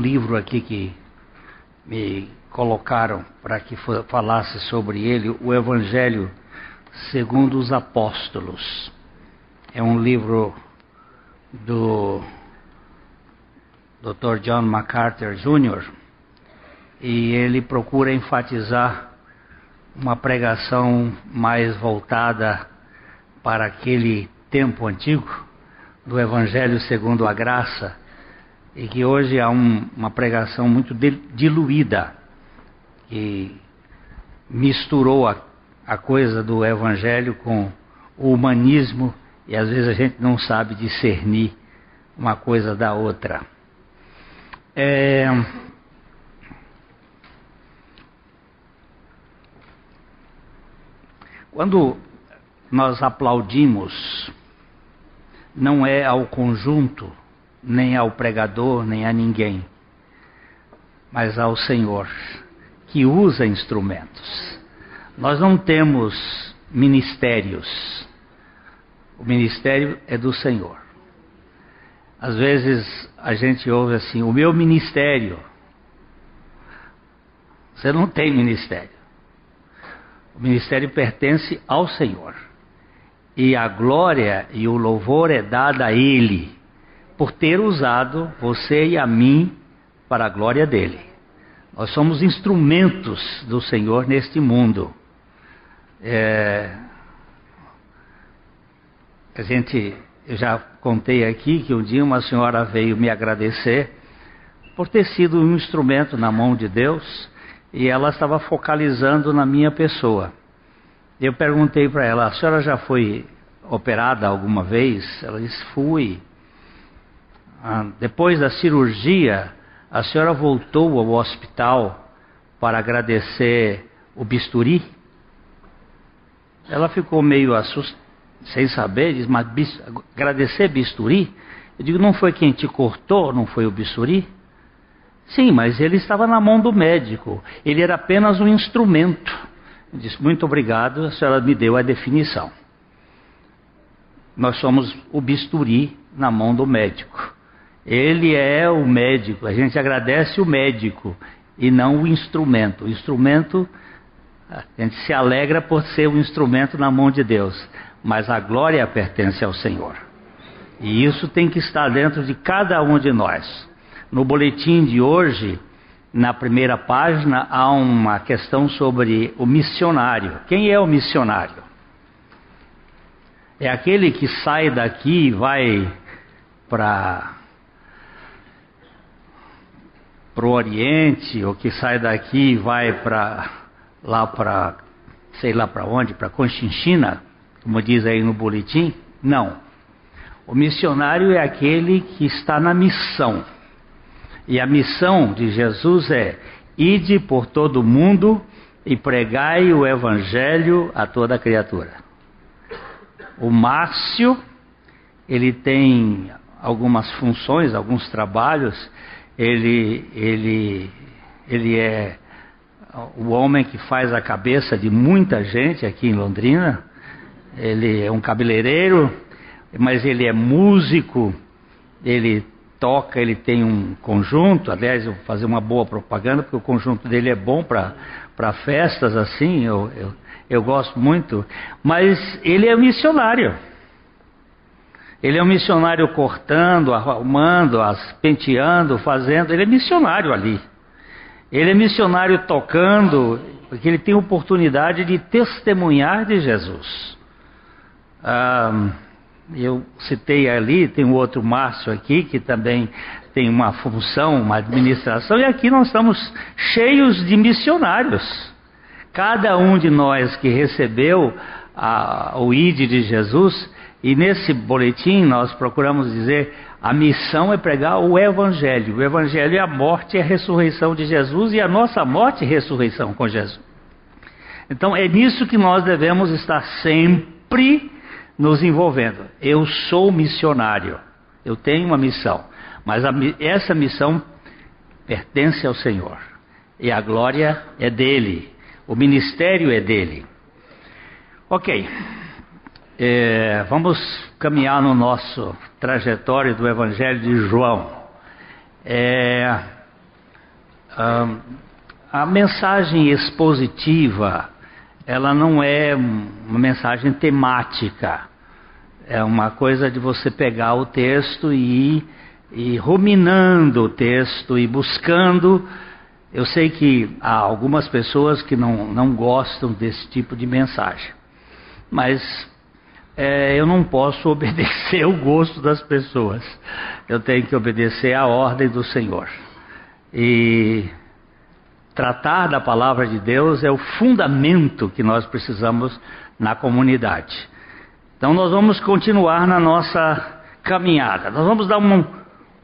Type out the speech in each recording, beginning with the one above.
um livro aqui que me colocaram para que falasse sobre ele, o Evangelho segundo os Apóstolos. É um livro do Dr. John MacArthur Jr. e ele procura enfatizar uma pregação mais voltada para aquele tempo antigo do Evangelho segundo a graça e que hoje há um, uma pregação muito diluída que misturou a, a coisa do Evangelho com o humanismo e às vezes a gente não sabe discernir uma coisa da outra. É... Quando nós aplaudimos, não é ao conjunto, nem ao pregador, nem a ninguém, mas ao Senhor, que usa instrumentos. Nós não temos ministérios, o ministério é do Senhor. Às vezes a gente ouve assim: o meu ministério. Você não tem ministério. O ministério pertence ao Senhor. E a glória e o louvor é dada a Ele, por ter usado você e a mim para a glória dele. Nós somos instrumentos do Senhor neste mundo. É... A gente eu já contei aqui que um dia uma senhora veio me agradecer por ter sido um instrumento na mão de Deus e ela estava focalizando na minha pessoa. Eu perguntei para ela: a senhora já foi operada alguma vez? Ela disse: fui. Ah, depois da cirurgia, a senhora voltou ao hospital para agradecer o bisturi? Ela ficou meio assustada sem saber, diz, mas bis, agradecer bisturi? Eu digo, não foi quem te cortou, não foi o bisturi? Sim, mas ele estava na mão do médico, ele era apenas um instrumento. Eu disse, muito obrigado, a senhora me deu a definição. Nós somos o bisturi na mão do médico. Ele é o médico, a gente agradece o médico e não o instrumento. O instrumento, a gente se alegra por ser um instrumento na mão de Deus mas a glória pertence ao Senhor. E isso tem que estar dentro de cada um de nós. No boletim de hoje, na primeira página, há uma questão sobre o missionário. Quem é o missionário? É aquele que sai daqui e vai para para o Oriente, ou que sai daqui e vai para lá para sei lá para onde, para Conchinchina, como diz aí no boletim? Não. O missionário é aquele que está na missão. E a missão de Jesus é: ide por todo o mundo e pregai o evangelho a toda criatura. O Márcio, ele tem algumas funções, alguns trabalhos. Ele, ele, ele é o homem que faz a cabeça de muita gente aqui em Londrina. Ele é um cabeleireiro, mas ele é músico, ele toca, ele tem um conjunto, aliás, eu vou fazer uma boa propaganda, porque o conjunto dele é bom para festas assim, eu, eu, eu gosto muito, mas ele é missionário. Ele é um missionário cortando, arrumando, as, penteando, fazendo, ele é missionário ali. Ele é missionário tocando, porque ele tem oportunidade de testemunhar de Jesus. Ah, eu citei ali, tem o outro Márcio aqui, que também tem uma função, uma administração, e aqui nós estamos cheios de missionários. Cada um de nós que recebeu a, o ID de Jesus, e nesse boletim nós procuramos dizer: a missão é pregar o Evangelho. O Evangelho é a morte e a ressurreição de Jesus, e a nossa morte e ressurreição com Jesus. Então é nisso que nós devemos estar sempre nos envolvendo. Eu sou missionário, eu tenho uma missão, mas a, essa missão pertence ao Senhor e a glória é dele, o ministério é dele. Ok, é, vamos caminhar no nosso trajetório do Evangelho de João. É, a mensagem expositiva, ela não é uma mensagem temática. É uma coisa de você pegar o texto e ir ruminando o texto e buscando. Eu sei que há algumas pessoas que não, não gostam desse tipo de mensagem, mas é, eu não posso obedecer o gosto das pessoas. Eu tenho que obedecer à ordem do Senhor. E tratar da palavra de Deus é o fundamento que nós precisamos na comunidade. Então nós vamos continuar na nossa caminhada. Nós vamos dar uma,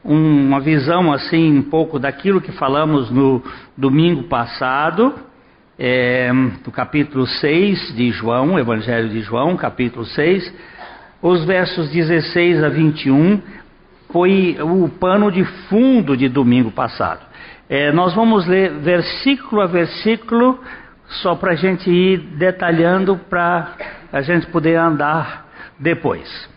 uma visão assim um pouco daquilo que falamos no domingo passado, é, do capítulo 6 de João, Evangelho de João, capítulo 6, os versos 16 a 21, foi o pano de fundo de domingo passado. É, nós vamos ler versículo a versículo, só para a gente ir detalhando, para a gente poder andar depois.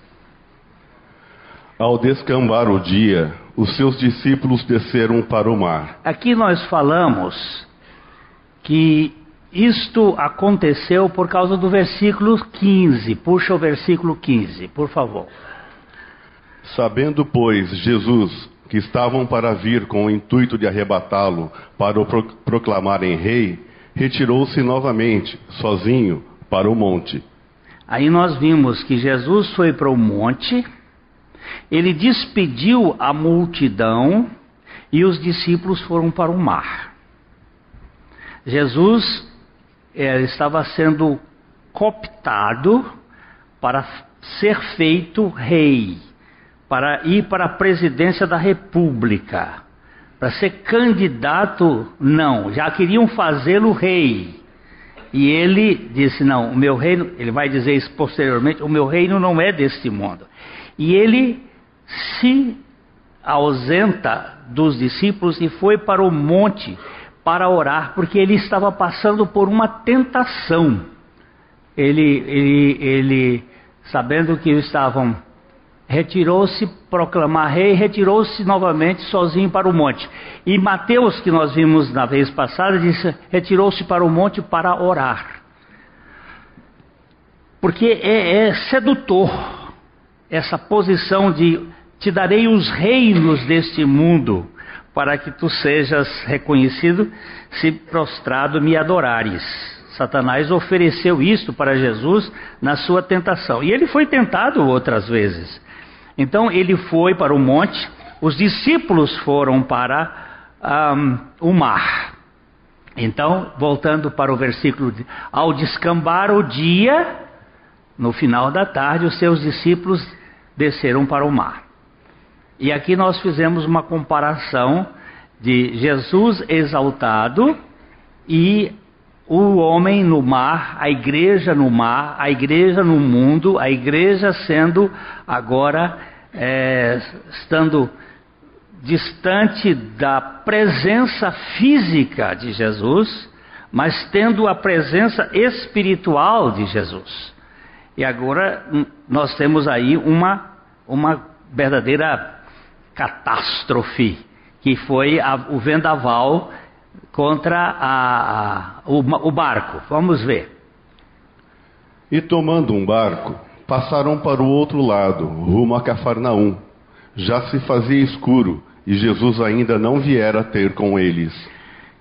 Ao descambar o dia, os seus discípulos desceram para o mar. Aqui nós falamos que isto aconteceu por causa do versículo 15. Puxa o versículo 15, por favor. Sabendo, pois, Jesus que estavam para vir com o intuito de arrebatá-lo para o proclamarem rei, retirou-se novamente, sozinho, para o monte. Aí nós vimos que Jesus foi para o monte, ele despediu a multidão e os discípulos foram para o mar. Jesus é, estava sendo cooptado para ser feito rei, para ir para a presidência da República. Para ser candidato, não, já queriam fazê-lo rei. E ele disse: Não, o meu reino, ele vai dizer isso posteriormente: O meu reino não é deste mundo. E ele se ausenta dos discípulos e foi para o monte para orar, porque ele estava passando por uma tentação. Ele, ele, ele sabendo que estavam retirou-se proclamar rei, retirou-se novamente sozinho para o monte. E Mateus, que nós vimos na vez passada, disse: retirou-se para o monte para orar. Porque é, é sedutor essa posição de te darei os reinos deste mundo, para que tu sejas reconhecido, se prostrado me adorares. Satanás ofereceu isto para Jesus na sua tentação. E ele foi tentado outras vezes. Então ele foi para o monte, os discípulos foram para um, o mar. Então, voltando para o versículo, ao descambar o dia, no final da tarde, os seus discípulos desceram para o mar. E aqui nós fizemos uma comparação de Jesus exaltado e o homem no mar, a igreja no mar, a igreja no mundo, a igreja sendo agora é, estando distante da presença física de Jesus, mas tendo a presença espiritual de Jesus. E agora hum, nós temos aí uma, uma verdadeira catástrofe, que foi a, o vendaval contra a, a, o, o barco. Vamos ver. E tomando um barco, passaram para o outro lado, rumo a Cafarnaum. Já se fazia escuro e Jesus ainda não viera ter com eles.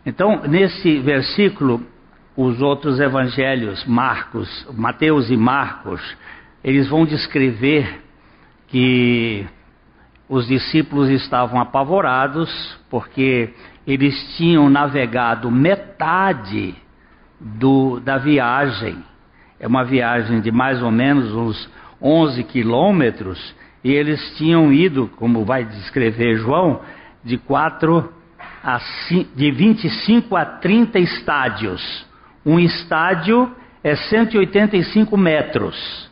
Então, nesse versículo, os outros evangelhos, Marcos, Mateus e Marcos, eles vão descrever que os discípulos estavam apavorados porque eles tinham navegado metade do, da viagem é uma viagem de mais ou menos uns 11 quilômetros, e eles tinham ido, como vai descrever João, de 4 a 5, de 25 a 30 estádios. Um estádio é 185 metros.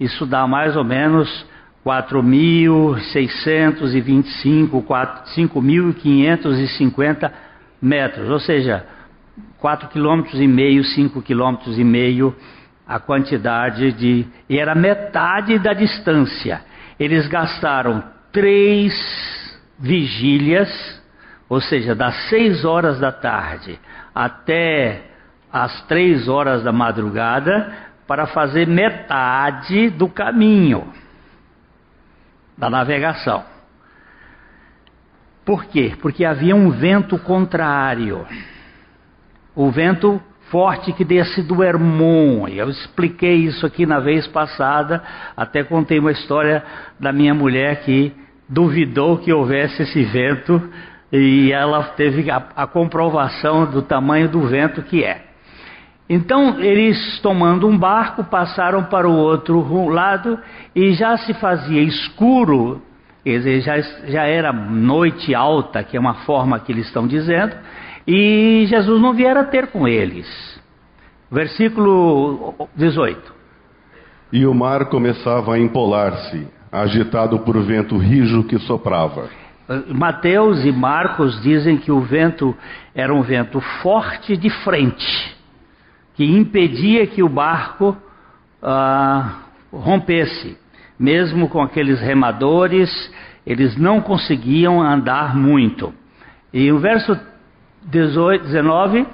Isso dá mais ou menos 4.625, 5.550 metros, ou seja, 4 quilômetros e meio, 5 quilômetros e meio a quantidade de. e era metade da distância. Eles gastaram três vigílias ou seja, das seis horas da tarde até as três horas da madrugada, para fazer metade do caminho da navegação. Por quê? Porque havia um vento contrário. O vento forte que desce do Hermon. Eu expliquei isso aqui na vez passada, até contei uma história da minha mulher que duvidou que houvesse esse vento e ela teve a, a comprovação do tamanho do vento que é. Então eles tomando um barco passaram para o outro lado e já se fazia escuro, já, já era noite alta, que é uma forma que eles estão dizendo, e Jesus não viera ter com eles. Versículo 18. E o mar começava a empolar-se, agitado por vento rijo que soprava. Mateus e Marcos dizem que o vento era um vento forte de frente, que impedia que o barco ah, rompesse. Mesmo com aqueles remadores, eles não conseguiam andar muito. E o verso 18, 19.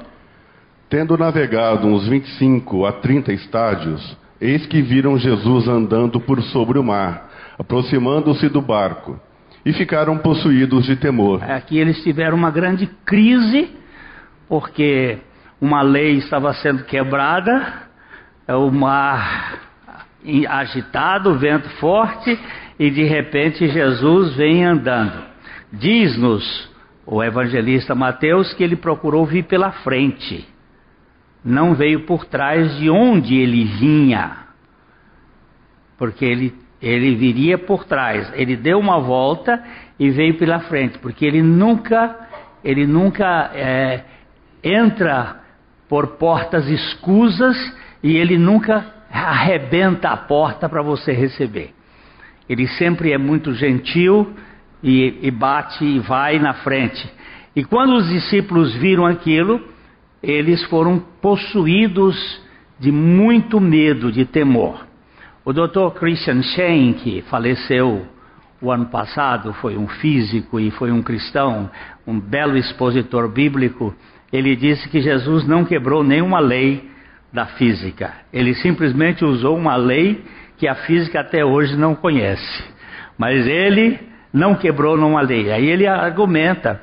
Tendo navegado uns 25 a 30 estádios, eis que viram Jesus andando por sobre o mar, aproximando-se do barco e ficaram possuídos de temor. Aqui eles tiveram uma grande crise, porque uma lei estava sendo quebrada, o mar agitado, o vento forte, e de repente Jesus vem andando. Diz-nos o evangelista Mateus que ele procurou vir pela frente, não veio por trás de onde ele vinha, porque ele ele viria por trás. Ele deu uma volta e veio pela frente, porque ele nunca, ele nunca é, entra por portas escusas e ele nunca arrebenta a porta para você receber. Ele sempre é muito gentil e, e bate e vai na frente. E quando os discípulos viram aquilo, eles foram possuídos de muito medo, de temor. O Dr. Christian Shane, que faleceu o ano passado, foi um físico e foi um cristão, um belo expositor bíblico, ele disse que Jesus não quebrou nenhuma lei da física. Ele simplesmente usou uma lei que a física até hoje não conhece. Mas ele não quebrou nenhuma lei. Aí ele argumenta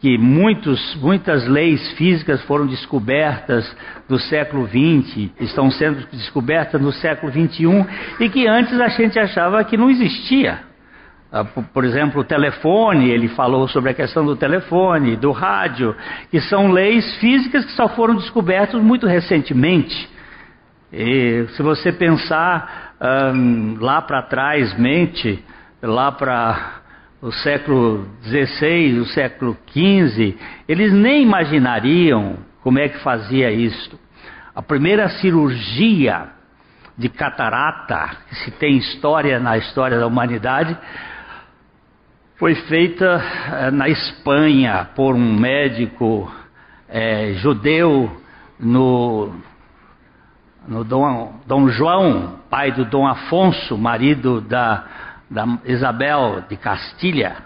que muitos, muitas leis físicas foram descobertas do século XX, estão sendo descobertas no século XXI e que antes a gente achava que não existia. Ah, por exemplo, o telefone, ele falou sobre a questão do telefone, do rádio, que são leis físicas que só foram descobertas muito recentemente. E se você pensar lá para trás, mente, lá para o século XVI, o século XV, eles nem imaginariam como é que fazia isto. A primeira cirurgia de catarata que se tem história na história da humanidade foi feita eh, na Espanha por um médico eh, judeu no, no Dom, Dom João, pai do Dom Afonso, marido da da Isabel de Castilha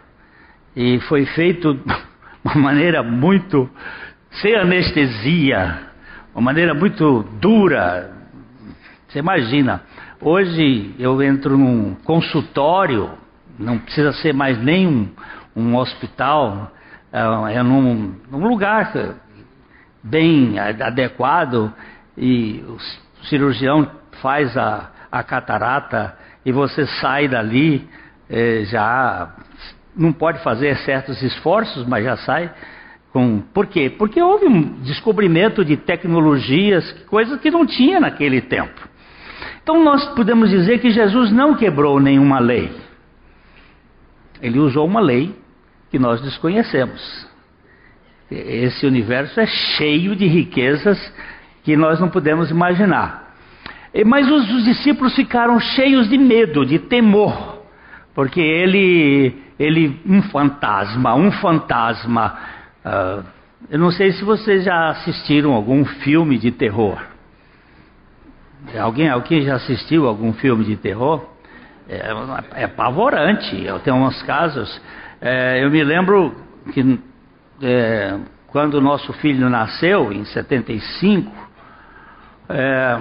e foi feito de uma maneira muito sem anestesia, uma maneira muito dura. Você imagina, hoje eu entro num consultório, não precisa ser mais nem um, um hospital, é, é num, num lugar bem adequado e o cirurgião faz a, a catarata e você sai dali, é, já não pode fazer certos esforços, mas já sai com. Por quê? Porque houve um descobrimento de tecnologias, coisas que não tinha naquele tempo. Então nós podemos dizer que Jesus não quebrou nenhuma lei. Ele usou uma lei que nós desconhecemos. Esse universo é cheio de riquezas que nós não podemos imaginar. Mas os, os discípulos ficaram cheios de medo, de temor, porque ele, ele um fantasma, um fantasma. Uh, eu não sei se vocês já assistiram algum filme de terror. Alguém, alguém já assistiu algum filme de terror? É, é apavorante. Eu tenho uns casos. É, eu me lembro que é, quando o nosso filho nasceu, em 75, é,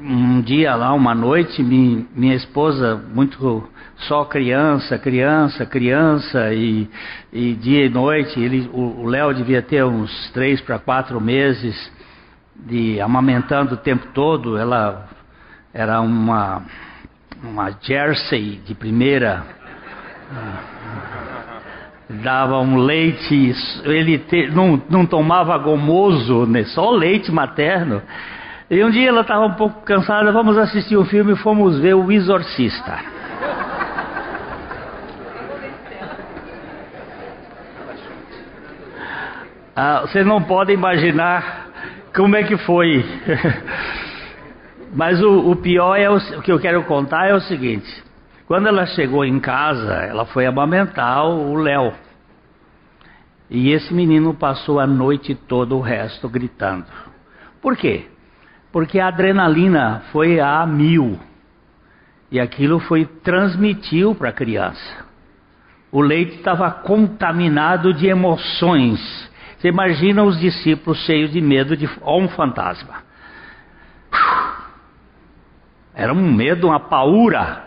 um dia lá, uma noite, mi, minha esposa, muito só criança, criança, criança, e, e dia e noite, ele, o Léo devia ter uns três para quatro meses de amamentando o tempo todo, ela era uma, uma jersey de primeira, dava um leite, ele te, não, não tomava gomoso, né, só leite materno, e um dia ela estava um pouco cansada, vamos assistir um filme e fomos ver O Exorcista. Ah, vocês não podem imaginar como é que foi. Mas o, o pior é o, o, que eu quero contar é o seguinte: quando ela chegou em casa, ela foi amamentar o Léo. E esse menino passou a noite toda o resto gritando. Por quê? porque a adrenalina foi a mil e aquilo foi transmitiu para a criança. O leite estava contaminado de emoções. Você imagina os discípulos cheios de medo de um fantasma. Era um medo, uma paura,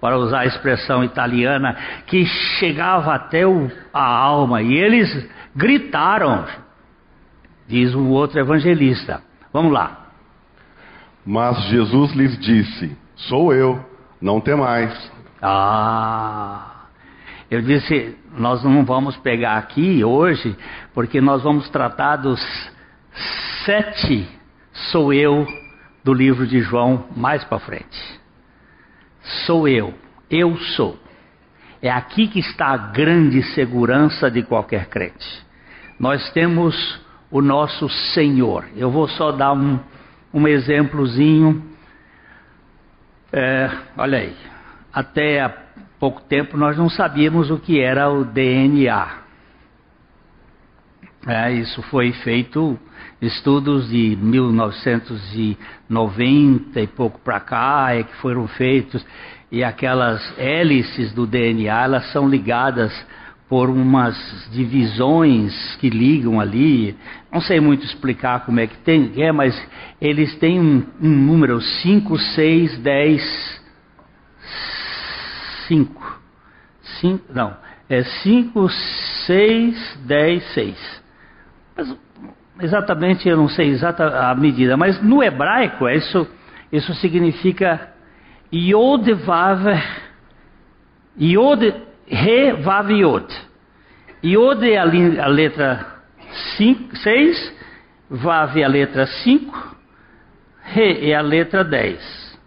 para usar a expressão italiana, que chegava até o, a alma. E eles gritaram, diz o outro evangelista. Vamos lá. Mas Jesus lhes disse: Sou eu, não temais. Ah, eu disse: Nós não vamos pegar aqui hoje, porque nós vamos tratar dos sete sou eu do livro de João mais para frente. Sou eu, eu sou. É aqui que está a grande segurança de qualquer crente. Nós temos o nosso Senhor. Eu vou só dar um um exemplozinho. É, olha aí, até há pouco tempo nós não sabíamos o que era o DNA. É, isso foi feito estudos de 1990 e pouco para cá é que foram feitos e aquelas hélices do DNA elas são ligadas por umas divisões que ligam ali. Não sei muito explicar como é que tem, é, mas eles têm um, um número 5, 6, 10, 5. 5, não, é 5, 6, 10, 6. Mas, exatamente, eu não sei exata a medida, mas no hebraico isso, isso significa Yod Vav Yod Re, Vav, Yod. Yod é a, letra 6, Vav é a letra 5, Re é a letra 10.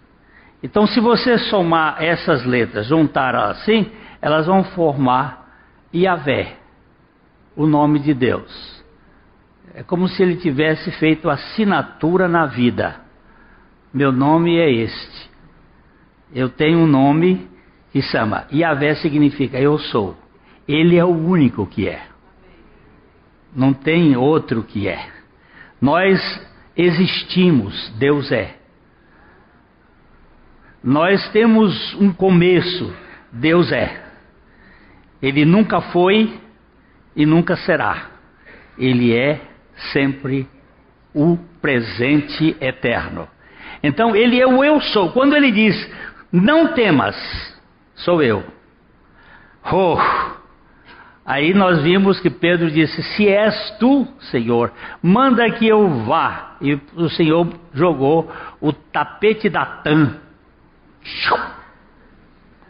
Então, se você somar essas letras, juntar assim, elas vão formar Yahvé, o nome de Deus. É como se ele tivesse feito assinatura na vida. Meu nome é este. Eu tenho um nome que chama Yahvé significa eu sou. Ele é o único que é. Não tem outro que é. Nós existimos, Deus é. Nós temos um começo, Deus é. Ele nunca foi e nunca será. Ele é sempre o presente eterno. Então, ele é o eu sou. Quando ele diz, não temas, sou eu. Oh! Aí nós vimos que Pedro disse: Se és tu, Senhor, manda que eu vá. E o Senhor jogou o tapete da Tã.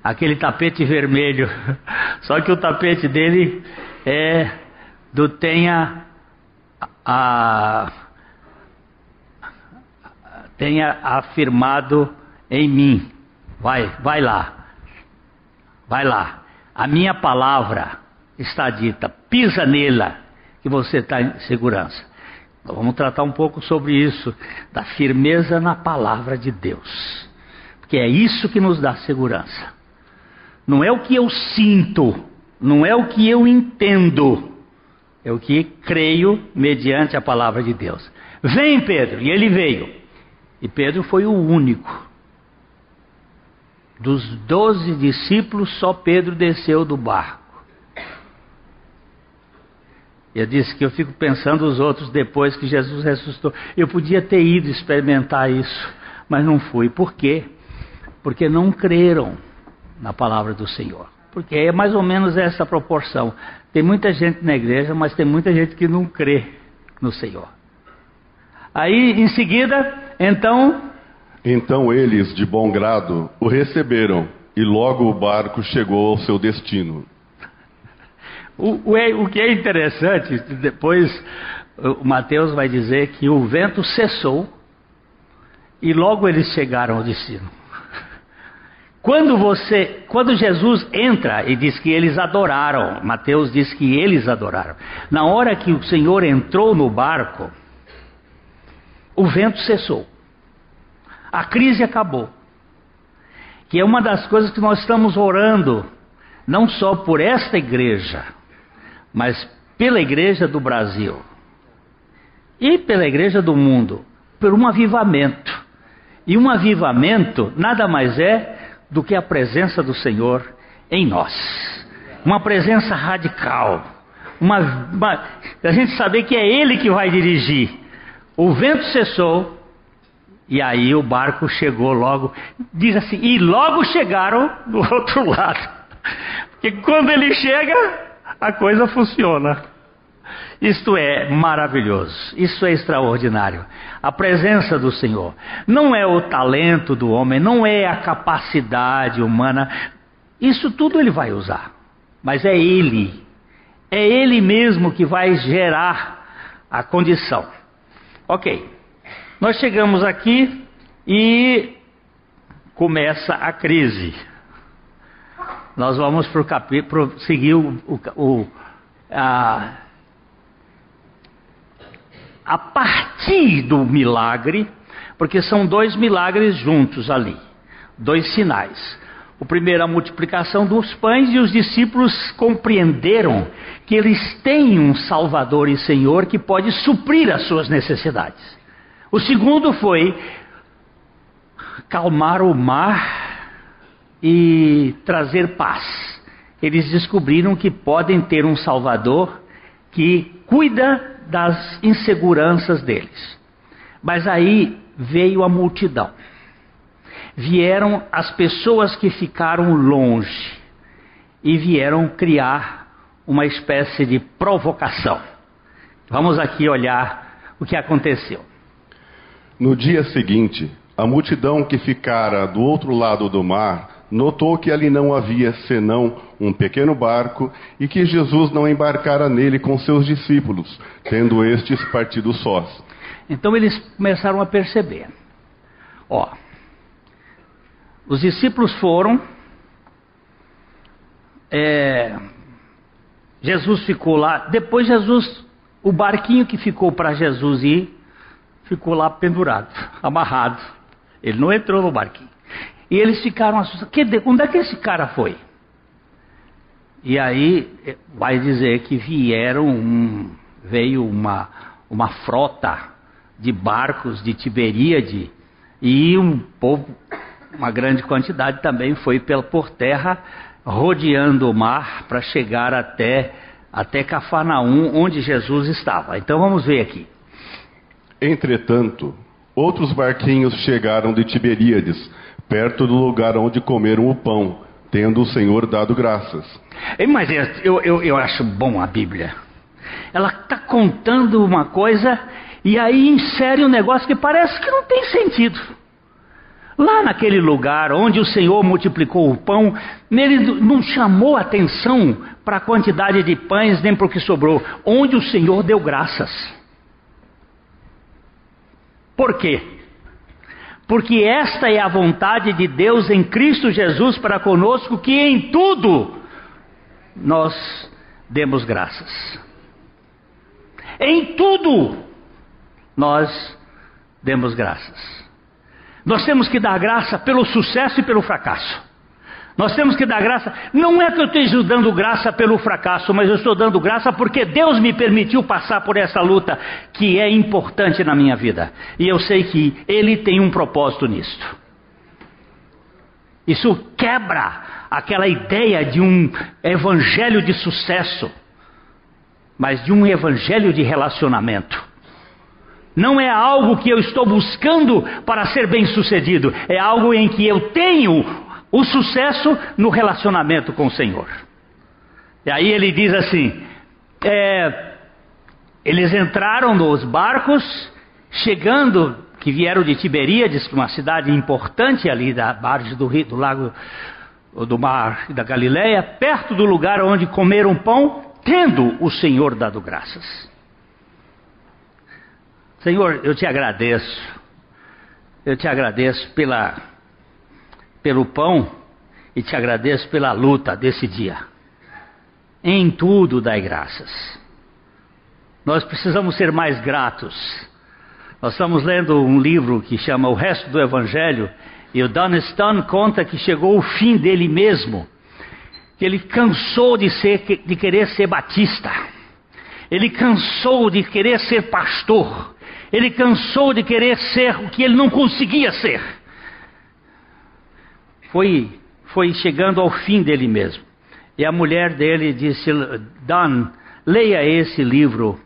Aquele tapete vermelho. Só que o tapete dele é do tenha a, tenha afirmado em mim. Vai, vai lá. Vai lá. A minha palavra está dita. Pisa nela, que você está em segurança. Então, vamos tratar um pouco sobre isso, da firmeza na palavra de Deus. Porque é isso que nos dá segurança. Não é o que eu sinto, não é o que eu entendo, é o que creio mediante a palavra de Deus. Vem, Pedro, e ele veio. E Pedro foi o único dos doze discípulos, só Pedro desceu do barco. Eu disse que eu fico pensando os outros depois que Jesus ressuscitou. Eu podia ter ido experimentar isso, mas não fui. Por quê? Porque não creram na palavra do Senhor. Porque é mais ou menos essa proporção. Tem muita gente na igreja, mas tem muita gente que não crê no Senhor. Aí, em seguida, então. Então eles, de bom grado, o receberam, e logo o barco chegou ao seu destino. O, o, é, o que é interessante, depois o Mateus vai dizer que o vento cessou e logo eles chegaram ao destino. Quando você, quando Jesus entra e diz que eles adoraram, Mateus diz que eles adoraram. Na hora que o Senhor entrou no barco, o vento cessou. A crise acabou. Que é uma das coisas que nós estamos orando, não só por esta igreja, mas pela igreja do Brasil e pela igreja do mundo, por um avivamento. E um avivamento nada mais é do que a presença do Senhor em nós. Uma presença radical. Uma, uma, a gente saber que é Ele que vai dirigir. O vento cessou e aí o barco chegou logo. Diz assim, e logo chegaram do outro lado. Porque quando ele chega, a coisa funciona. Isto é maravilhoso, isso é extraordinário. A presença do Senhor não é o talento do homem, não é a capacidade humana, isso tudo ele vai usar, mas é Ele, é Ele mesmo que vai gerar a condição. Ok, nós chegamos aqui e começa a crise. Nós vamos para o capítulo, seguir o, o, a, a partir do milagre, porque são dois milagres juntos ali, dois sinais. O primeiro, a multiplicação dos pães, e os discípulos compreenderam que eles têm um Salvador e Senhor que pode suprir as suas necessidades. O segundo foi calmar o mar e trazer paz. Eles descobriram que podem ter um Salvador que cuida das inseguranças deles. Mas aí veio a multidão. Vieram as pessoas que ficaram longe e vieram criar uma espécie de provocação. Vamos aqui olhar o que aconteceu. No dia seguinte, a multidão que ficara do outro lado do mar notou que ali não havia senão um pequeno barco e que Jesus não embarcara nele com seus discípulos, tendo estes partido sós. Então eles começaram a perceber: ó, os discípulos foram, é, Jesus ficou lá, depois Jesus, o barquinho que ficou para Jesus ir, ficou lá pendurado, amarrado. Ele não entrou no barquinho. E eles ficaram assustados. Onde é que esse cara foi? E aí eh, vai dizer que vieram um, veio uma, uma frota de barcos de Tiberíade e um povo, uma grande quantidade também foi pela, por terra rodeando o mar para chegar até até Cafarnaum, onde Jesus estava. Então vamos ver aqui. Entretanto, outros barquinhos chegaram de Tiberíades perto do lugar onde comeram o pão, tendo o Senhor dado graças. Mas eu, eu, eu acho bom a Bíblia. Ela está contando uma coisa e aí insere um negócio que parece que não tem sentido. Lá naquele lugar onde o Senhor multiplicou o pão, ele não chamou atenção para a quantidade de pães nem para o que sobrou, onde o Senhor deu graças. Por quê? Porque esta é a vontade de Deus em Cristo Jesus para conosco, que em tudo nós demos graças. Em tudo nós demos graças. Nós temos que dar graça pelo sucesso e pelo fracasso. Nós temos que dar graça. Não é que eu esteja dando graça pelo fracasso, mas eu estou dando graça porque Deus me permitiu passar por essa luta que é importante na minha vida. E eu sei que Ele tem um propósito nisto. Isso quebra aquela ideia de um evangelho de sucesso. mas de um evangelho de relacionamento. Não é algo que eu estou buscando para ser bem-sucedido, é algo em que eu tenho o sucesso no relacionamento com o Senhor. E aí ele diz assim: é, eles entraram nos barcos, chegando, que vieram de Tiberíades, uma cidade importante ali da margem do rio, do lago do mar da Galileia, perto do lugar onde comeram pão, tendo o Senhor dado graças. Senhor, eu te agradeço. Eu te agradeço pela pelo pão e te agradeço pela luta desse dia. Em tudo dai graças. Nós precisamos ser mais gratos. Nós estamos lendo um livro que chama O Resto do Evangelho e o Dunstan conta que chegou o fim dele mesmo, que ele cansou de ser de querer ser batista. Ele cansou de querer ser pastor. Ele cansou de querer ser o que ele não conseguia ser. Foi, foi chegando ao fim dele mesmo. E a mulher dele disse: Dan, leia esse livro,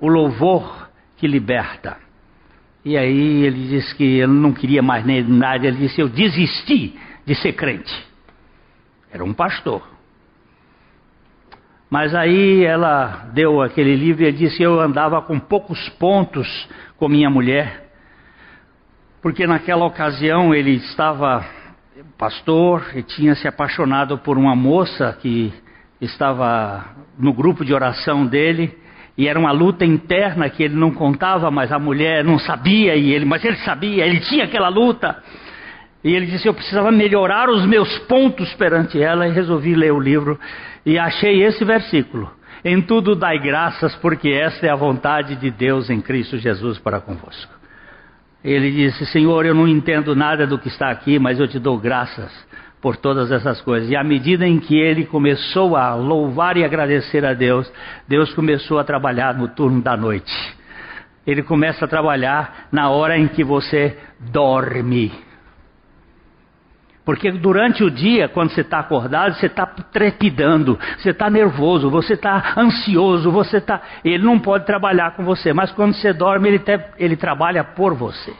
O Louvor que Liberta. E aí ele disse que ele não queria mais nem nada. Ele disse: Eu desisti de ser crente. Era um pastor. Mas aí ela deu aquele livro e disse: Eu andava com poucos pontos com minha mulher, porque naquela ocasião ele estava pastor e tinha se apaixonado por uma moça que estava no grupo de oração dele e era uma luta interna que ele não contava, mas a mulher não sabia e ele, mas ele sabia, ele tinha aquela luta. E ele disse: Eu precisava melhorar os meus pontos perante ela e resolvi ler o livro e achei esse versículo. Em tudo dai graças, porque esta é a vontade de Deus em Cristo Jesus para convosco. Ele disse: Senhor, eu não entendo nada do que está aqui, mas eu te dou graças por todas essas coisas. E à medida em que ele começou a louvar e agradecer a Deus, Deus começou a trabalhar no turno da noite. Ele começa a trabalhar na hora em que você dorme. Porque durante o dia, quando você está acordado, você está trepidando, você está nervoso, você está ansioso, você está. Ele não pode trabalhar com você, mas quando você dorme, ele, te... ele trabalha por você.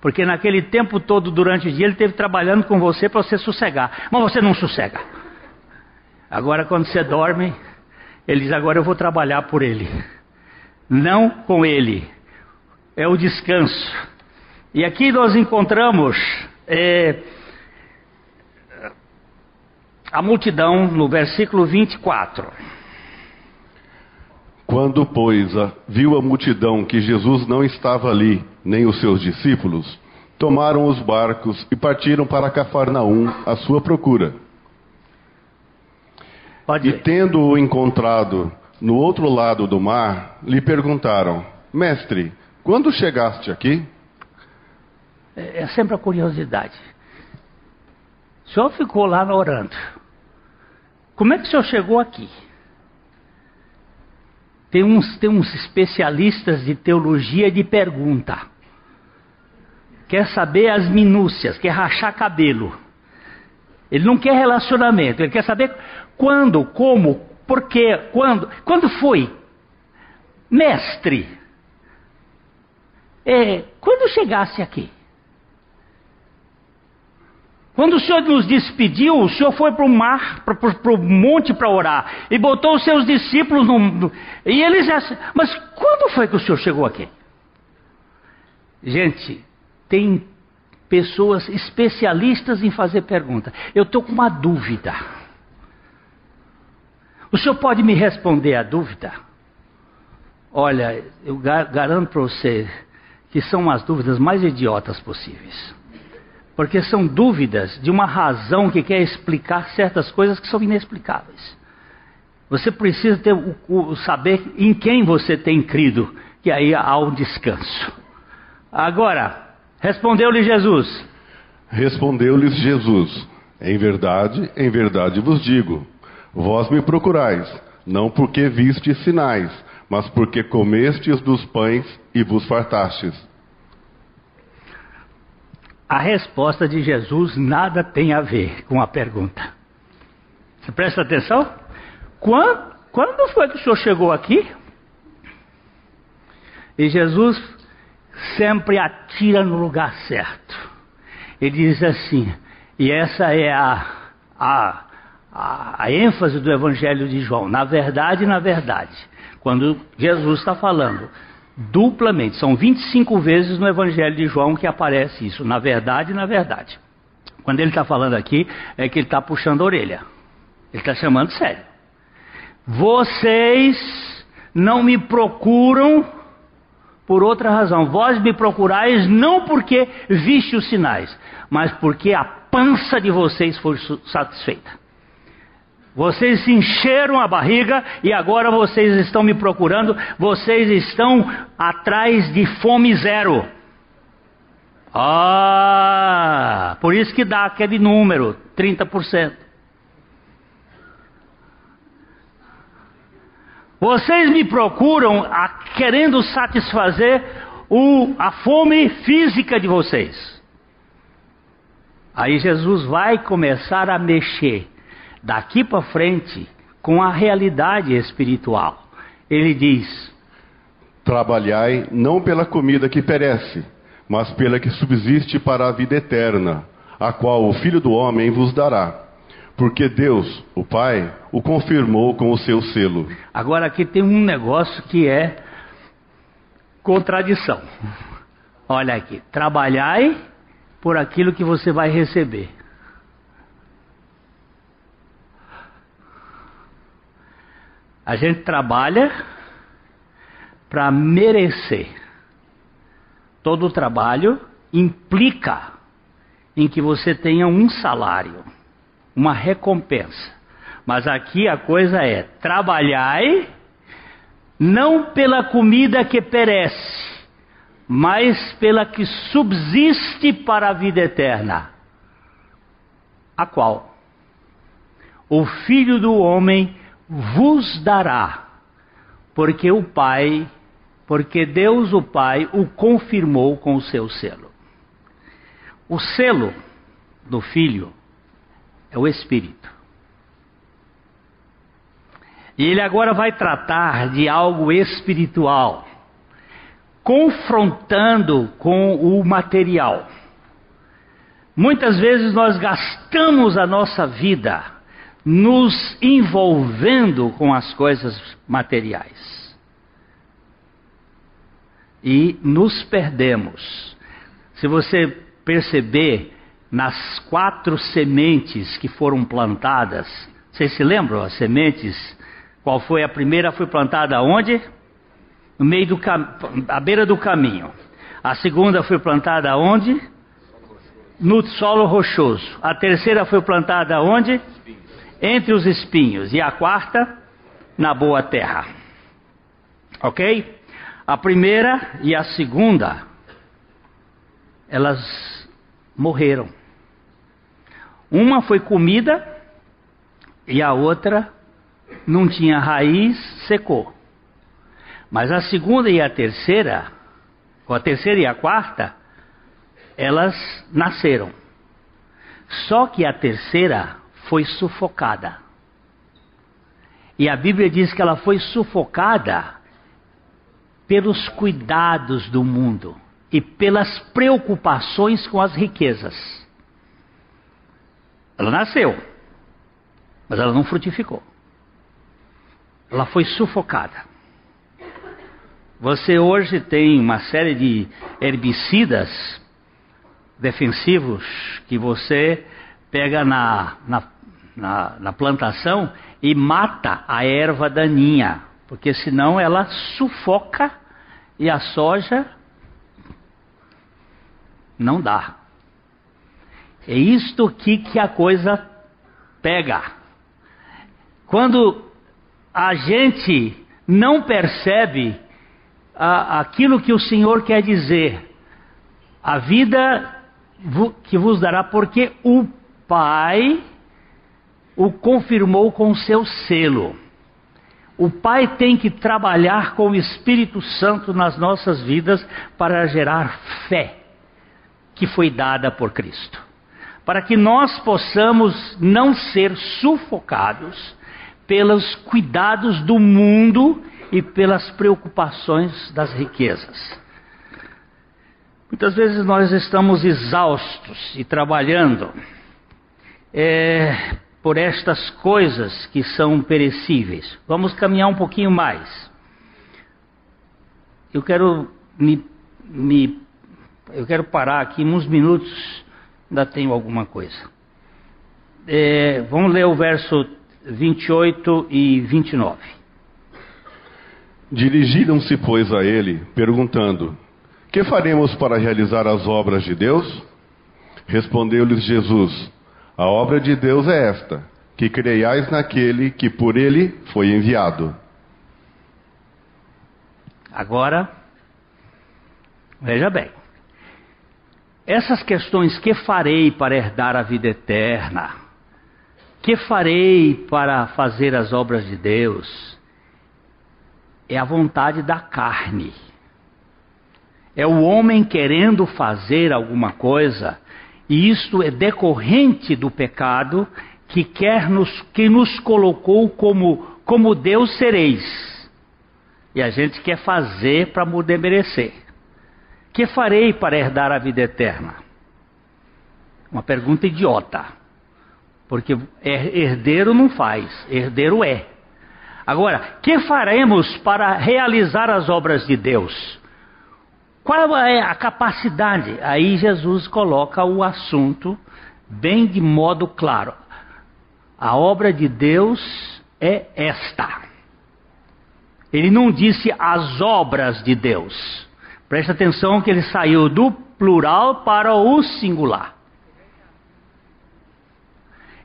Porque naquele tempo todo, durante o dia, ele esteve trabalhando com você para você sossegar. Mas você não sossega. Agora, quando você dorme, ele diz: Agora eu vou trabalhar por ele. Não com ele. É o descanso. E aqui nós encontramos. É, a multidão no versículo 24. Quando, pois, viu a multidão que Jesus não estava ali, nem os seus discípulos, tomaram os barcos e partiram para Cafarnaum à sua procura. Pode e tendo-o encontrado no outro lado do mar, lhe perguntaram: Mestre, quando chegaste aqui? É, é sempre a curiosidade. O senhor ficou lá orando. Como é que o senhor chegou aqui? Tem uns, tem uns especialistas de teologia de pergunta. Quer saber as minúcias, quer rachar cabelo. Ele não quer relacionamento, ele quer saber quando, como, por quê, quando. Quando foi? Mestre, é, quando chegasse aqui? Quando o Senhor nos despediu, o Senhor foi para o mar, para o monte para orar, e botou os seus discípulos no, no, E eles mas quando foi que o Senhor chegou aqui? Gente, tem pessoas especialistas em fazer pergunta. Eu estou com uma dúvida. O senhor pode me responder a dúvida? Olha, eu garanto para você que são as dúvidas mais idiotas possíveis. Porque são dúvidas de uma razão que quer explicar certas coisas que são inexplicáveis. Você precisa ter o, o, saber em quem você tem crido, que aí há um descanso. Agora, respondeu-lhe Jesus. Respondeu-lhes Jesus: Em verdade, em verdade vos digo, vós me procurais, não porque vistes sinais, mas porque comestes dos pães e vos fartastes. A resposta de Jesus nada tem a ver com a pergunta. Você presta atenção? Quando, quando foi que o senhor chegou aqui? E Jesus sempre atira no lugar certo. Ele diz assim, e essa é a, a, a, a ênfase do Evangelho de João. Na verdade, na verdade, quando Jesus está falando duplamente, são 25 vezes no Evangelho de João que aparece isso. Na verdade, na verdade. Quando ele está falando aqui, é que ele está puxando a orelha. Ele está chamando sério. Vocês não me procuram por outra razão. Vós me procurais não porque viste os sinais, mas porque a pança de vocês foi satisfeita. Vocês se encheram a barriga e agora vocês estão me procurando, vocês estão atrás de fome zero. Ah, por isso que dá aquele número, 30%. Vocês me procuram a, querendo satisfazer o, a fome física de vocês. Aí Jesus vai começar a mexer daqui para frente com a realidade espiritual. Ele diz: Trabalhai não pela comida que perece, mas pela que subsiste para a vida eterna, a qual o Filho do Homem vos dará porque Deus, o Pai, o confirmou com o seu selo. Agora aqui tem um negócio que é contradição. Olha aqui, trabalhai por aquilo que você vai receber. A gente trabalha para merecer. Todo trabalho implica em que você tenha um salário uma recompensa. Mas aqui a coisa é: trabalhai não pela comida que perece, mas pela que subsiste para a vida eterna. A qual o Filho do Homem vos dará, porque o Pai, porque Deus o Pai o confirmou com o seu selo. O selo do Filho é o Espírito. E ele agora vai tratar de algo espiritual, confrontando com o material. Muitas vezes nós gastamos a nossa vida nos envolvendo com as coisas materiais. E nos perdemos. Se você perceber, nas quatro sementes que foram plantadas. Vocês se lembram as sementes? Qual foi a primeira? Foi plantada onde? No meio do à beira do caminho. A segunda foi plantada onde? No solo rochoso. A terceira foi plantada onde? Entre os espinhos. E a quarta? Na boa terra. Ok? A primeira e a segunda, elas morreram. Uma foi comida e a outra não tinha raiz, secou. Mas a segunda e a terceira, ou a terceira e a quarta, elas nasceram. Só que a terceira foi sufocada. E a Bíblia diz que ela foi sufocada pelos cuidados do mundo e pelas preocupações com as riquezas. Ela nasceu, mas ela não frutificou. Ela foi sufocada. Você hoje tem uma série de herbicidas defensivos que você pega na, na, na, na plantação e mata a erva daninha, porque senão ela sufoca e a soja não dá. É isto aqui que a coisa pega. Quando a gente não percebe a, aquilo que o Senhor quer dizer, a vida que vos dará, porque o Pai o confirmou com seu selo. O Pai tem que trabalhar com o Espírito Santo nas nossas vidas para gerar fé que foi dada por Cristo para que nós possamos não ser sufocados pelos cuidados do mundo e pelas preocupações das riquezas. Muitas vezes nós estamos exaustos e trabalhando é, por estas coisas que são perecíveis. Vamos caminhar um pouquinho mais. Eu quero me, me eu quero parar aqui uns minutos, ainda tenho alguma coisa. É, vamos ler o verso 28 e 29. Dirigiram-se, pois, a ele, perguntando: Que faremos para realizar as obras de Deus? Respondeu-lhes Jesus: A obra de Deus é esta, que creiais naquele que por ele foi enviado. Agora, veja bem. Essas questões, que farei para herdar a vida eterna? Que farei para fazer as obras de Deus? É a vontade da carne. É o homem querendo fazer alguma coisa, e isto é decorrente do pecado que quer nos que nos colocou como como Deus sereis. E a gente quer fazer para merecer. Que farei para herdar a vida eterna? Uma pergunta idiota. Porque herdeiro não faz, herdeiro é. Agora, que faremos para realizar as obras de Deus? Qual é a capacidade? Aí Jesus coloca o assunto bem de modo claro. A obra de Deus é esta. Ele não disse as obras de Deus. Preste atenção que ele saiu do plural para o singular.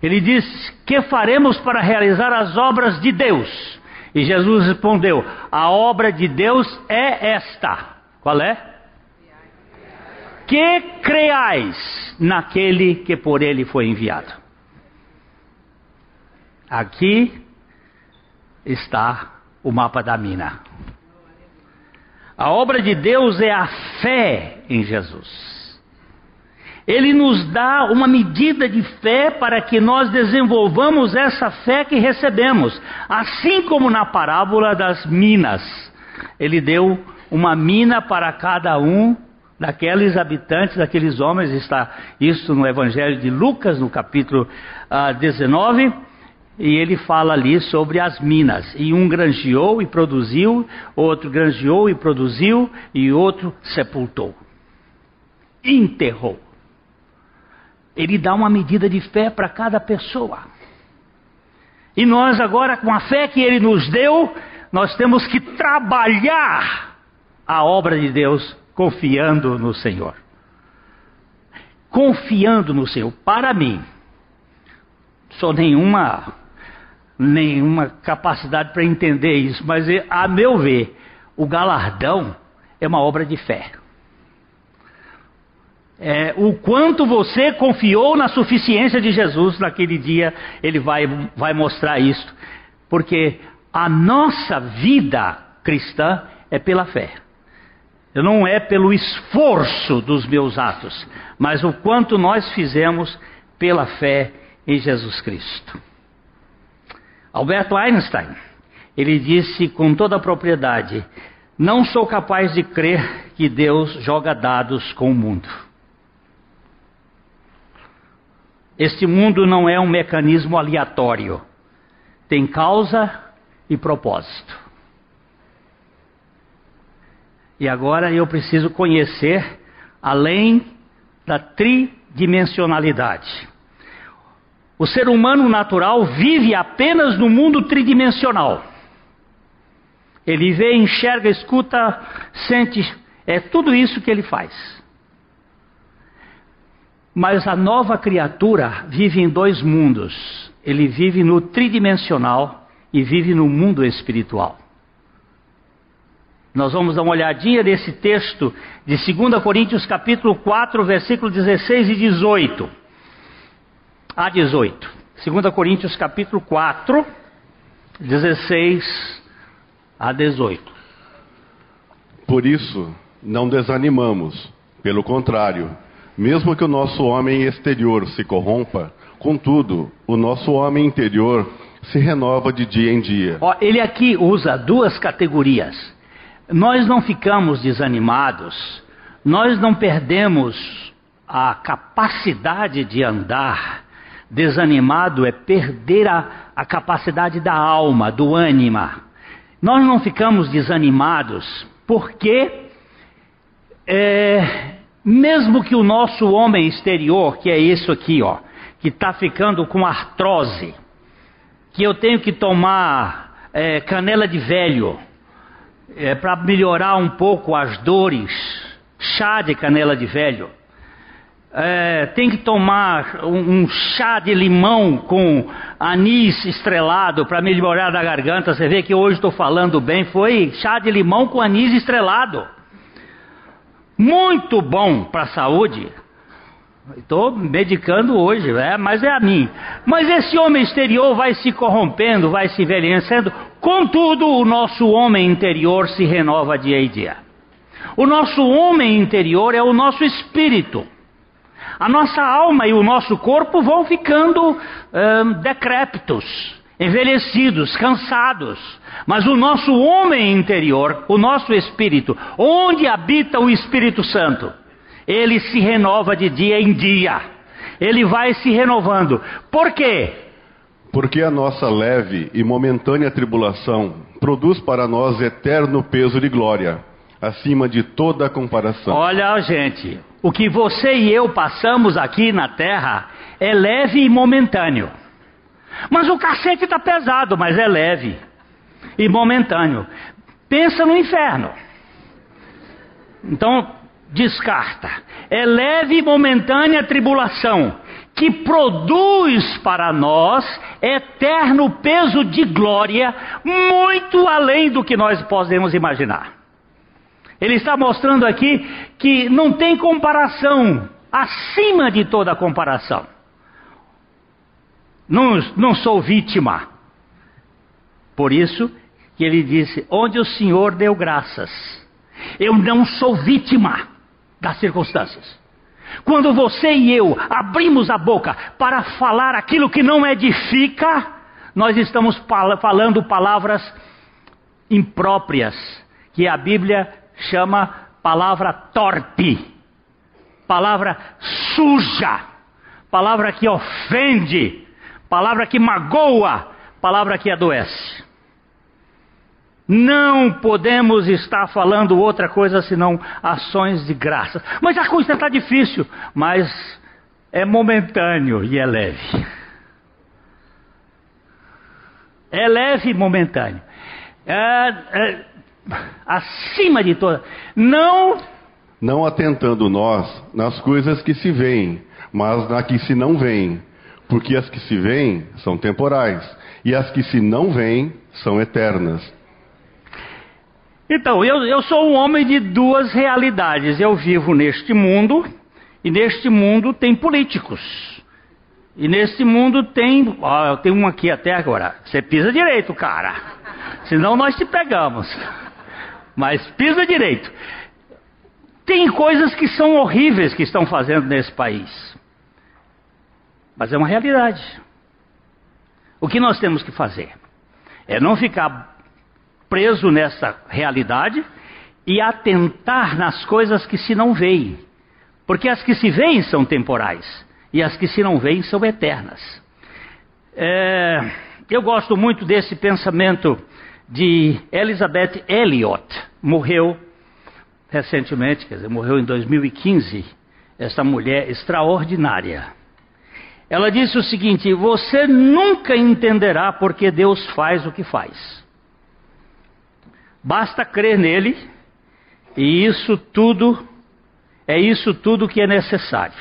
Ele diz: Que faremos para realizar as obras de Deus? E Jesus respondeu: A obra de Deus é esta. Qual é? Que creais naquele que por ele foi enviado. Aqui está o mapa da mina. A obra de Deus é a fé em Jesus. Ele nos dá uma medida de fé para que nós desenvolvamos essa fé que recebemos, assim como na parábola das minas. Ele deu uma mina para cada um daqueles habitantes, daqueles homens, está isso no Evangelho de Lucas, no capítulo uh, 19 e ele fala ali sobre as minas. E um granjeou e produziu, outro granjeou e produziu, e outro sepultou. Enterrou. Ele dá uma medida de fé para cada pessoa. E nós agora, com a fé que ele nos deu, nós temos que trabalhar a obra de Deus confiando no Senhor. Confiando no Senhor. Para mim, sou nenhuma nenhuma capacidade para entender isso, mas a meu ver, o galardão é uma obra de fé. É, o quanto você confiou na suficiência de Jesus naquele dia, ele vai, vai mostrar isso. Porque a nossa vida cristã é pela fé. Não é pelo esforço dos meus atos, mas o quanto nós fizemos pela fé em Jesus Cristo. Alberto Einstein, ele disse com toda a propriedade: Não sou capaz de crer que Deus joga dados com o mundo. Este mundo não é um mecanismo aleatório, tem causa e propósito. E agora eu preciso conhecer além da tridimensionalidade. O ser humano natural vive apenas no mundo tridimensional. Ele vê, enxerga, escuta, sente, é tudo isso que ele faz. Mas a nova criatura vive em dois mundos. Ele vive no tridimensional e vive no mundo espiritual. Nós vamos dar uma olhadinha nesse texto de 2 Coríntios capítulo 4, versículo 16 e 18 a 18. 2 Coríntios capítulo 4, 16 a 18. Por isso, não desanimamos, pelo contrário, mesmo que o nosso homem exterior se corrompa, contudo, o nosso homem interior se renova de dia em dia. Ó, ele aqui usa duas categorias. Nós não ficamos desanimados, nós não perdemos a capacidade de andar. Desanimado é perder a, a capacidade da alma, do ânima. Nós não ficamos desanimados porque, é, mesmo que o nosso homem exterior, que é isso aqui, ó, que está ficando com artrose, que eu tenho que tomar é, canela de velho é, para melhorar um pouco as dores, chá de canela de velho. É, tem que tomar um, um, chá de limão com anis estrelado para melhorar da garganta. Você vê que hoje estou falando bem. Foi chá de limão com anis estrelado. Muito bom para a saúde. Estou medicando hoje, é, mas é a mim. Mas esse homem exterior vai se corrompendo, vai se envelhecendo. Contudo, o nosso homem interior se renova dia e dia. O nosso homem interior é o nosso espírito. A nossa alma e o nosso corpo vão ficando hum, decrépitos, envelhecidos, cansados. Mas o nosso homem interior, o nosso espírito, onde habita o Espírito Santo, ele se renova de dia em dia. Ele vai se renovando. Por quê? Porque a nossa leve e momentânea tribulação produz para nós eterno peso de glória, acima de toda comparação. Olha, gente, o que você e eu passamos aqui na terra é leve e momentâneo. Mas o cacete está pesado, mas é leve e momentâneo. Pensa no inferno. Então, descarta. É leve e momentânea tribulação, que produz para nós eterno peso de glória, muito além do que nós podemos imaginar. Ele está mostrando aqui que não tem comparação, acima de toda comparação. Não, não sou vítima. Por isso que ele disse: onde o Senhor deu graças. Eu não sou vítima das circunstâncias. Quando você e eu abrimos a boca para falar aquilo que não edifica, nós estamos falando palavras impróprias, que a Bíblia chama palavra torpe, palavra suja, palavra que ofende, palavra que magoa, palavra que adoece. Não podemos estar falando outra coisa senão ações de graça. Mas a coisa está difícil, mas é momentâneo e é leve. É leve e momentâneo. É, é, acima de todas. Não. Não atentando nós nas coisas que se veem, mas na que se não veem. Porque as que se veem são temporais, e as que se não veem são eternas. Então, eu, eu sou um homem de duas realidades. Eu vivo neste mundo, e neste mundo tem políticos. E neste mundo tem. Ó, eu tenho um aqui até agora. Você pisa direito, cara. Senão nós te pegamos. Mas pisa direito. Tem coisas que são horríveis que estão fazendo nesse país. Mas é uma realidade. O que nós temos que fazer? É não ficar preso nessa realidade e atentar nas coisas que se não veem. Porque as que se veem são temporais e as que se não veem são eternas. É, eu gosto muito desse pensamento de Elizabeth Elliot, morreu recentemente, quer dizer, morreu em 2015, essa mulher extraordinária. Ela disse o seguinte: Você nunca entenderá porque Deus faz o que faz. Basta crer nele, e isso tudo é isso tudo que é necessário.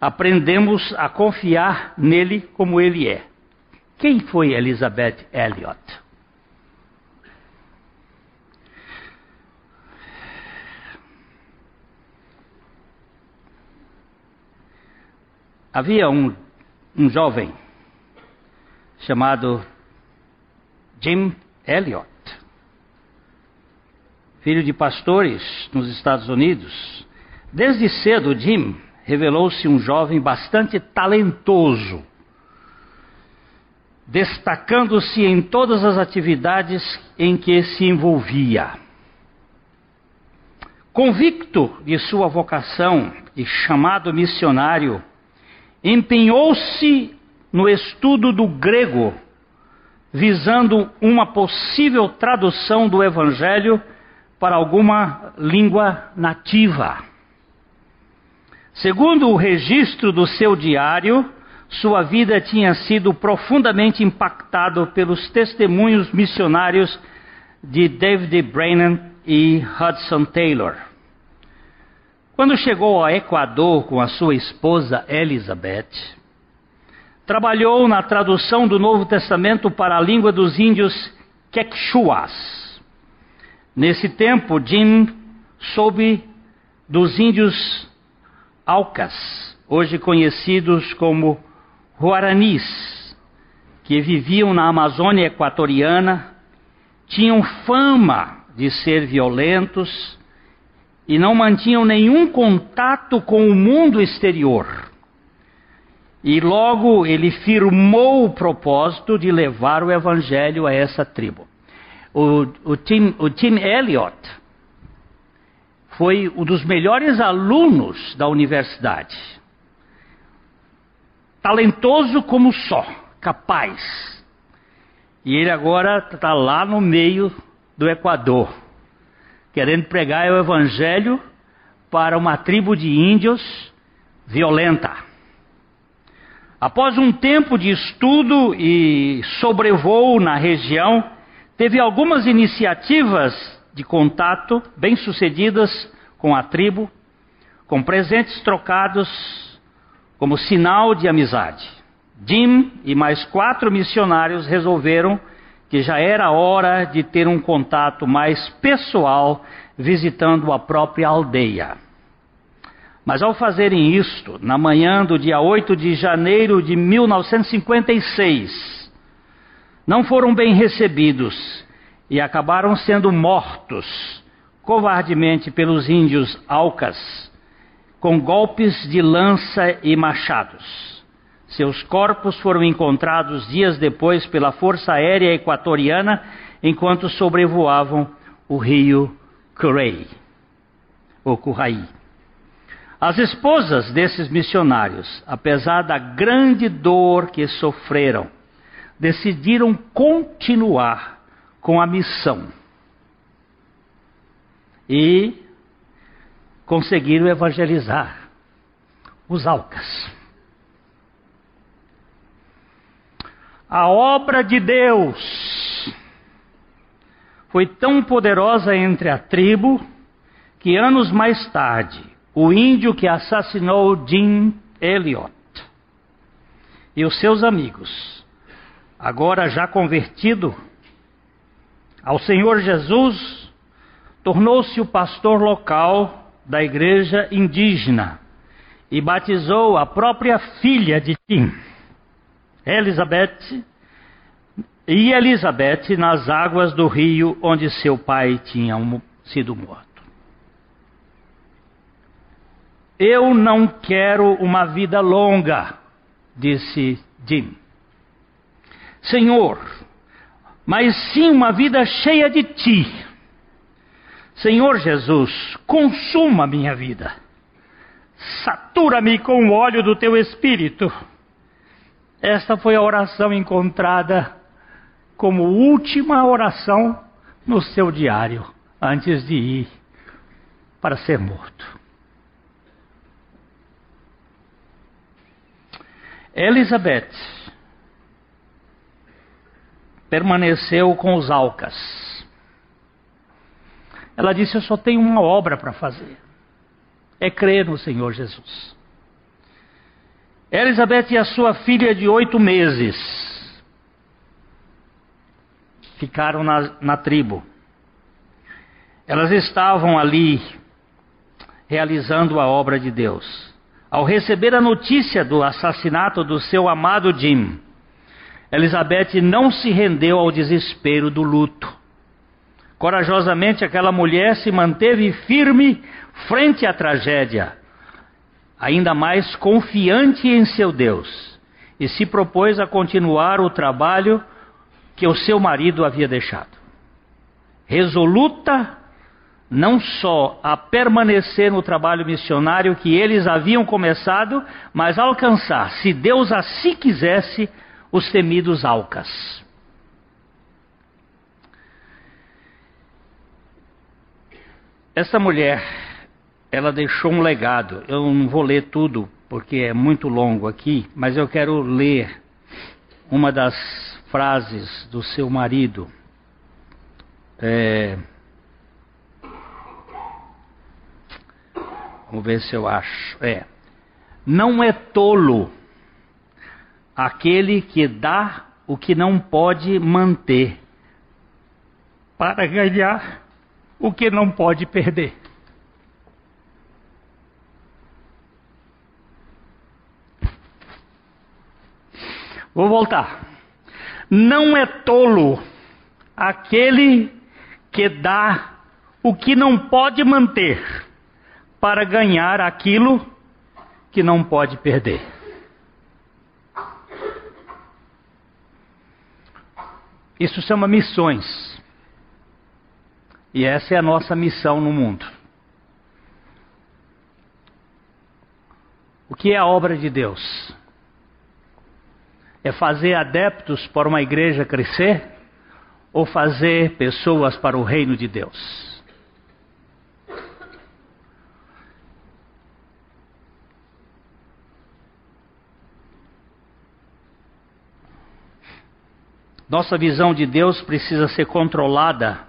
Aprendemos a confiar nele como ele é. Quem foi Elizabeth Elliot? Havia um, um jovem chamado Jim Elliot filho de pastores nos Estados Unidos. Desde cedo, Jim revelou-se um jovem bastante talentoso. destacando-se em todas as atividades em que se envolvia. Convicto de sua vocação e chamado missionário, empenhou-se no estudo do grego, visando uma possível tradução do Evangelho para alguma língua nativa. Segundo o registro do seu diário, sua vida tinha sido profundamente impactada pelos testemunhos missionários de David Brennan e Hudson Taylor. Quando chegou ao Equador com a sua esposa Elizabeth, trabalhou na tradução do Novo Testamento para a língua dos índios Quechuas. Nesse tempo, Jim soube dos índios Alcas, hoje conhecidos como Guaranis, que viviam na Amazônia equatoriana, tinham fama de ser violentos e não mantinham nenhum contato com o mundo exterior. E logo ele firmou o propósito de levar o evangelho a essa tribo. O, o, Tim, o Tim Elliot foi um dos melhores alunos da universidade. Talentoso como só, capaz. E ele agora está lá no meio do Equador, querendo pregar o evangelho para uma tribo de índios violenta. Após um tempo de estudo e sobrevoo na região, teve algumas iniciativas de contato bem-sucedidas com a tribo, com presentes trocados como sinal de amizade. Jim e mais quatro missionários resolveram que já era hora de ter um contato mais pessoal visitando a própria aldeia. Mas ao fazerem isto, na manhã do dia 8 de janeiro de 1956, não foram bem recebidos e acabaram sendo mortos covardemente pelos índios Alcas, com golpes de lança e machados. Seus corpos foram encontrados dias depois pela Força Aérea Equatoriana enquanto sobrevoavam o rio Curray, ou Curraí. As esposas desses missionários, apesar da grande dor que sofreram, decidiram continuar com a missão e conseguiram evangelizar os Alcas. A obra de Deus foi tão poderosa entre a tribo que anos mais tarde, o índio que assassinou Jim Elliot e os seus amigos, agora já convertido ao Senhor Jesus, tornou-se o pastor local da igreja indígena e batizou a própria filha de Tim. Elizabeth e Elizabeth nas águas do rio onde seu pai tinha sido morto. Eu não quero uma vida longa, disse Jim. Senhor, mas sim uma vida cheia de ti. Senhor Jesus, consuma minha vida. Satura-me com o óleo do teu espírito esta foi a oração encontrada como última oração no seu diário antes de ir para ser morto. Elizabeth permaneceu com os Alcas. Ela disse: Eu só tenho uma obra para fazer. É crer no Senhor Jesus. Elizabeth e a sua filha de oito meses ficaram na, na tribo. Elas estavam ali realizando a obra de Deus. Ao receber a notícia do assassinato do seu amado Jim, Elizabeth não se rendeu ao desespero do luto. Corajosamente, aquela mulher se manteve firme frente à tragédia ainda mais confiante em seu Deus e se propôs a continuar o trabalho que o seu marido havia deixado. Resoluta não só a permanecer no trabalho missionário que eles haviam começado, mas a alcançar, se Deus assim quisesse, os temidos Alcas. Essa mulher, ela deixou um legado. Eu não vou ler tudo porque é muito longo aqui, mas eu quero ler uma das frases do seu marido. É... Vamos ver se eu acho. É. Não é tolo aquele que dá o que não pode manter para ganhar o que não pode perder. Vou voltar. Não é tolo aquele que dá o que não pode manter para ganhar aquilo que não pode perder. Isso chama missões. E essa é a nossa missão no mundo. O que é a obra de Deus? É fazer adeptos para uma igreja crescer ou fazer pessoas para o reino de Deus? Nossa visão de Deus precisa ser controlada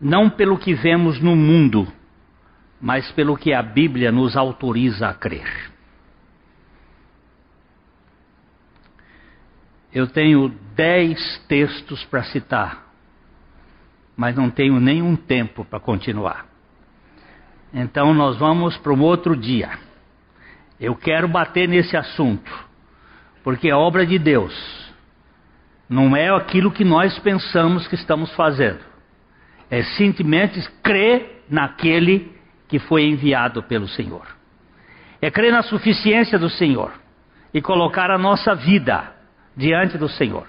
não pelo que vemos no mundo, mas pelo que a Bíblia nos autoriza a crer. Eu tenho dez textos para citar, mas não tenho nenhum tempo para continuar. Então nós vamos para um outro dia. Eu quero bater nesse assunto, porque é obra de Deus. Não é aquilo que nós pensamos que estamos fazendo. É simplesmente crer naquele que foi enviado pelo Senhor. É crer na suficiência do Senhor e colocar a nossa vida diante do Senhor.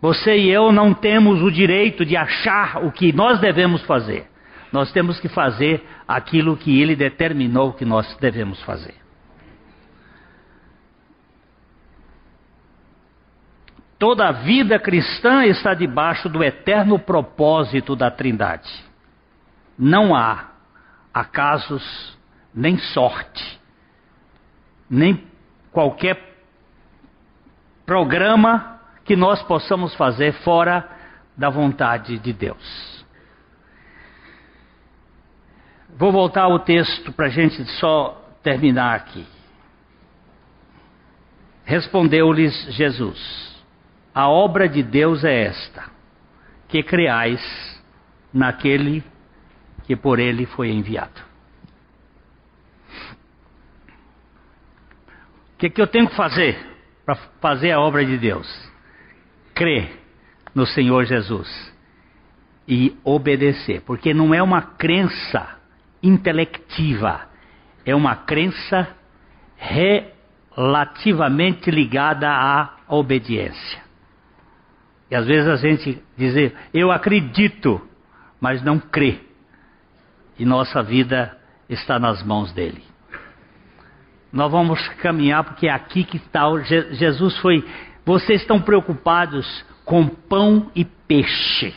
Você e eu não temos o direito de achar o que nós devemos fazer. Nós temos que fazer aquilo que Ele determinou que nós devemos fazer. Toda a vida cristã está debaixo do eterno propósito da Trindade. Não há acasos, nem sorte, nem qualquer programa que nós possamos fazer fora da vontade de Deus. Vou voltar ao texto para a gente só terminar aqui. Respondeu-lhes Jesus: A obra de Deus é esta, que creais naquele que por ele foi enviado. O que, que eu tenho que fazer? para fazer a obra de Deus. Crer no Senhor Jesus e obedecer, porque não é uma crença intelectiva, é uma crença relativamente ligada à obediência. E às vezes a gente diz, eu acredito, mas não crê. E nossa vida está nas mãos dele. Nós vamos caminhar porque é aqui que está. Jesus foi. Vocês estão preocupados com pão e peixe.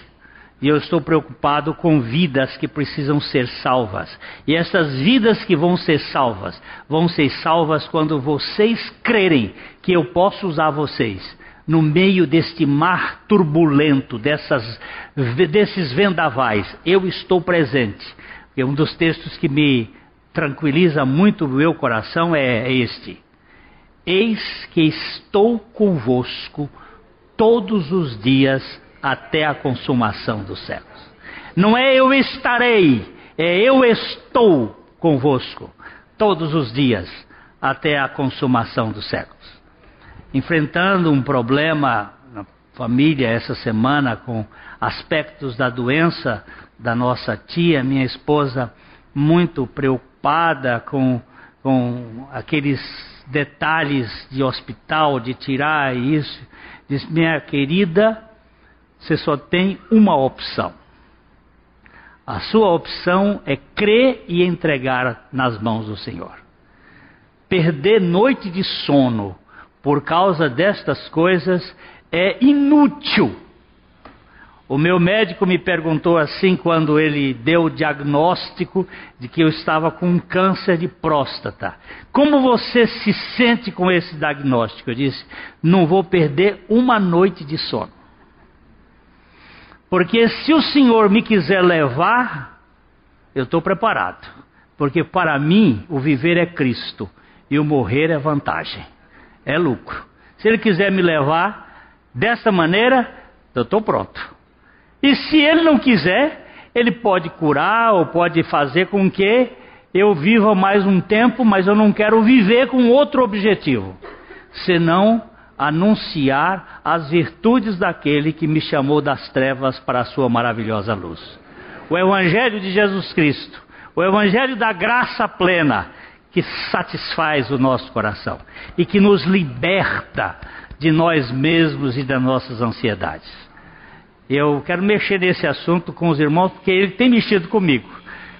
E eu estou preocupado com vidas que precisam ser salvas. E essas vidas que vão ser salvas, vão ser salvas quando vocês crerem que eu posso usar vocês no meio deste mar turbulento, dessas, desses vendavais. Eu estou presente. É um dos textos que me tranquiliza muito o meu coração é este: Eis que estou convosco todos os dias até a consumação dos séculos. Não é eu estarei, é eu estou convosco todos os dias até a consumação dos séculos. Enfrentando um problema na família essa semana com aspectos da doença da nossa tia, minha esposa, muito preocupada com, com aqueles detalhes de hospital, de tirar isso. Diz, minha querida, você só tem uma opção. A sua opção é crer e entregar nas mãos do Senhor. Perder noite de sono por causa destas coisas é inútil. O meu médico me perguntou assim quando ele deu o diagnóstico de que eu estava com um câncer de próstata. Como você se sente com esse diagnóstico? Eu disse: não vou perder uma noite de sono. Porque se o Senhor me quiser levar, eu estou preparado. Porque para mim o viver é Cristo e o morrer é vantagem, é lucro. Se Ele quiser me levar dessa maneira, eu estou pronto. E se Ele não quiser, Ele pode curar ou pode fazer com que eu viva mais um tempo, mas eu não quero viver com outro objetivo, senão anunciar as virtudes daquele que me chamou das trevas para a sua maravilhosa luz. O Evangelho de Jesus Cristo, o Evangelho da graça plena, que satisfaz o nosso coração e que nos liberta de nós mesmos e das nossas ansiedades. Eu quero mexer nesse assunto com os irmãos porque ele tem mexido comigo.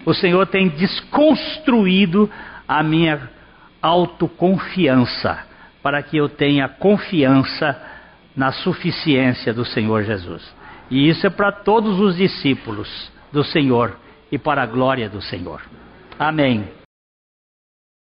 O Senhor tem desconstruído a minha autoconfiança para que eu tenha confiança na suficiência do Senhor Jesus. E isso é para todos os discípulos do Senhor e para a glória do Senhor. Amém.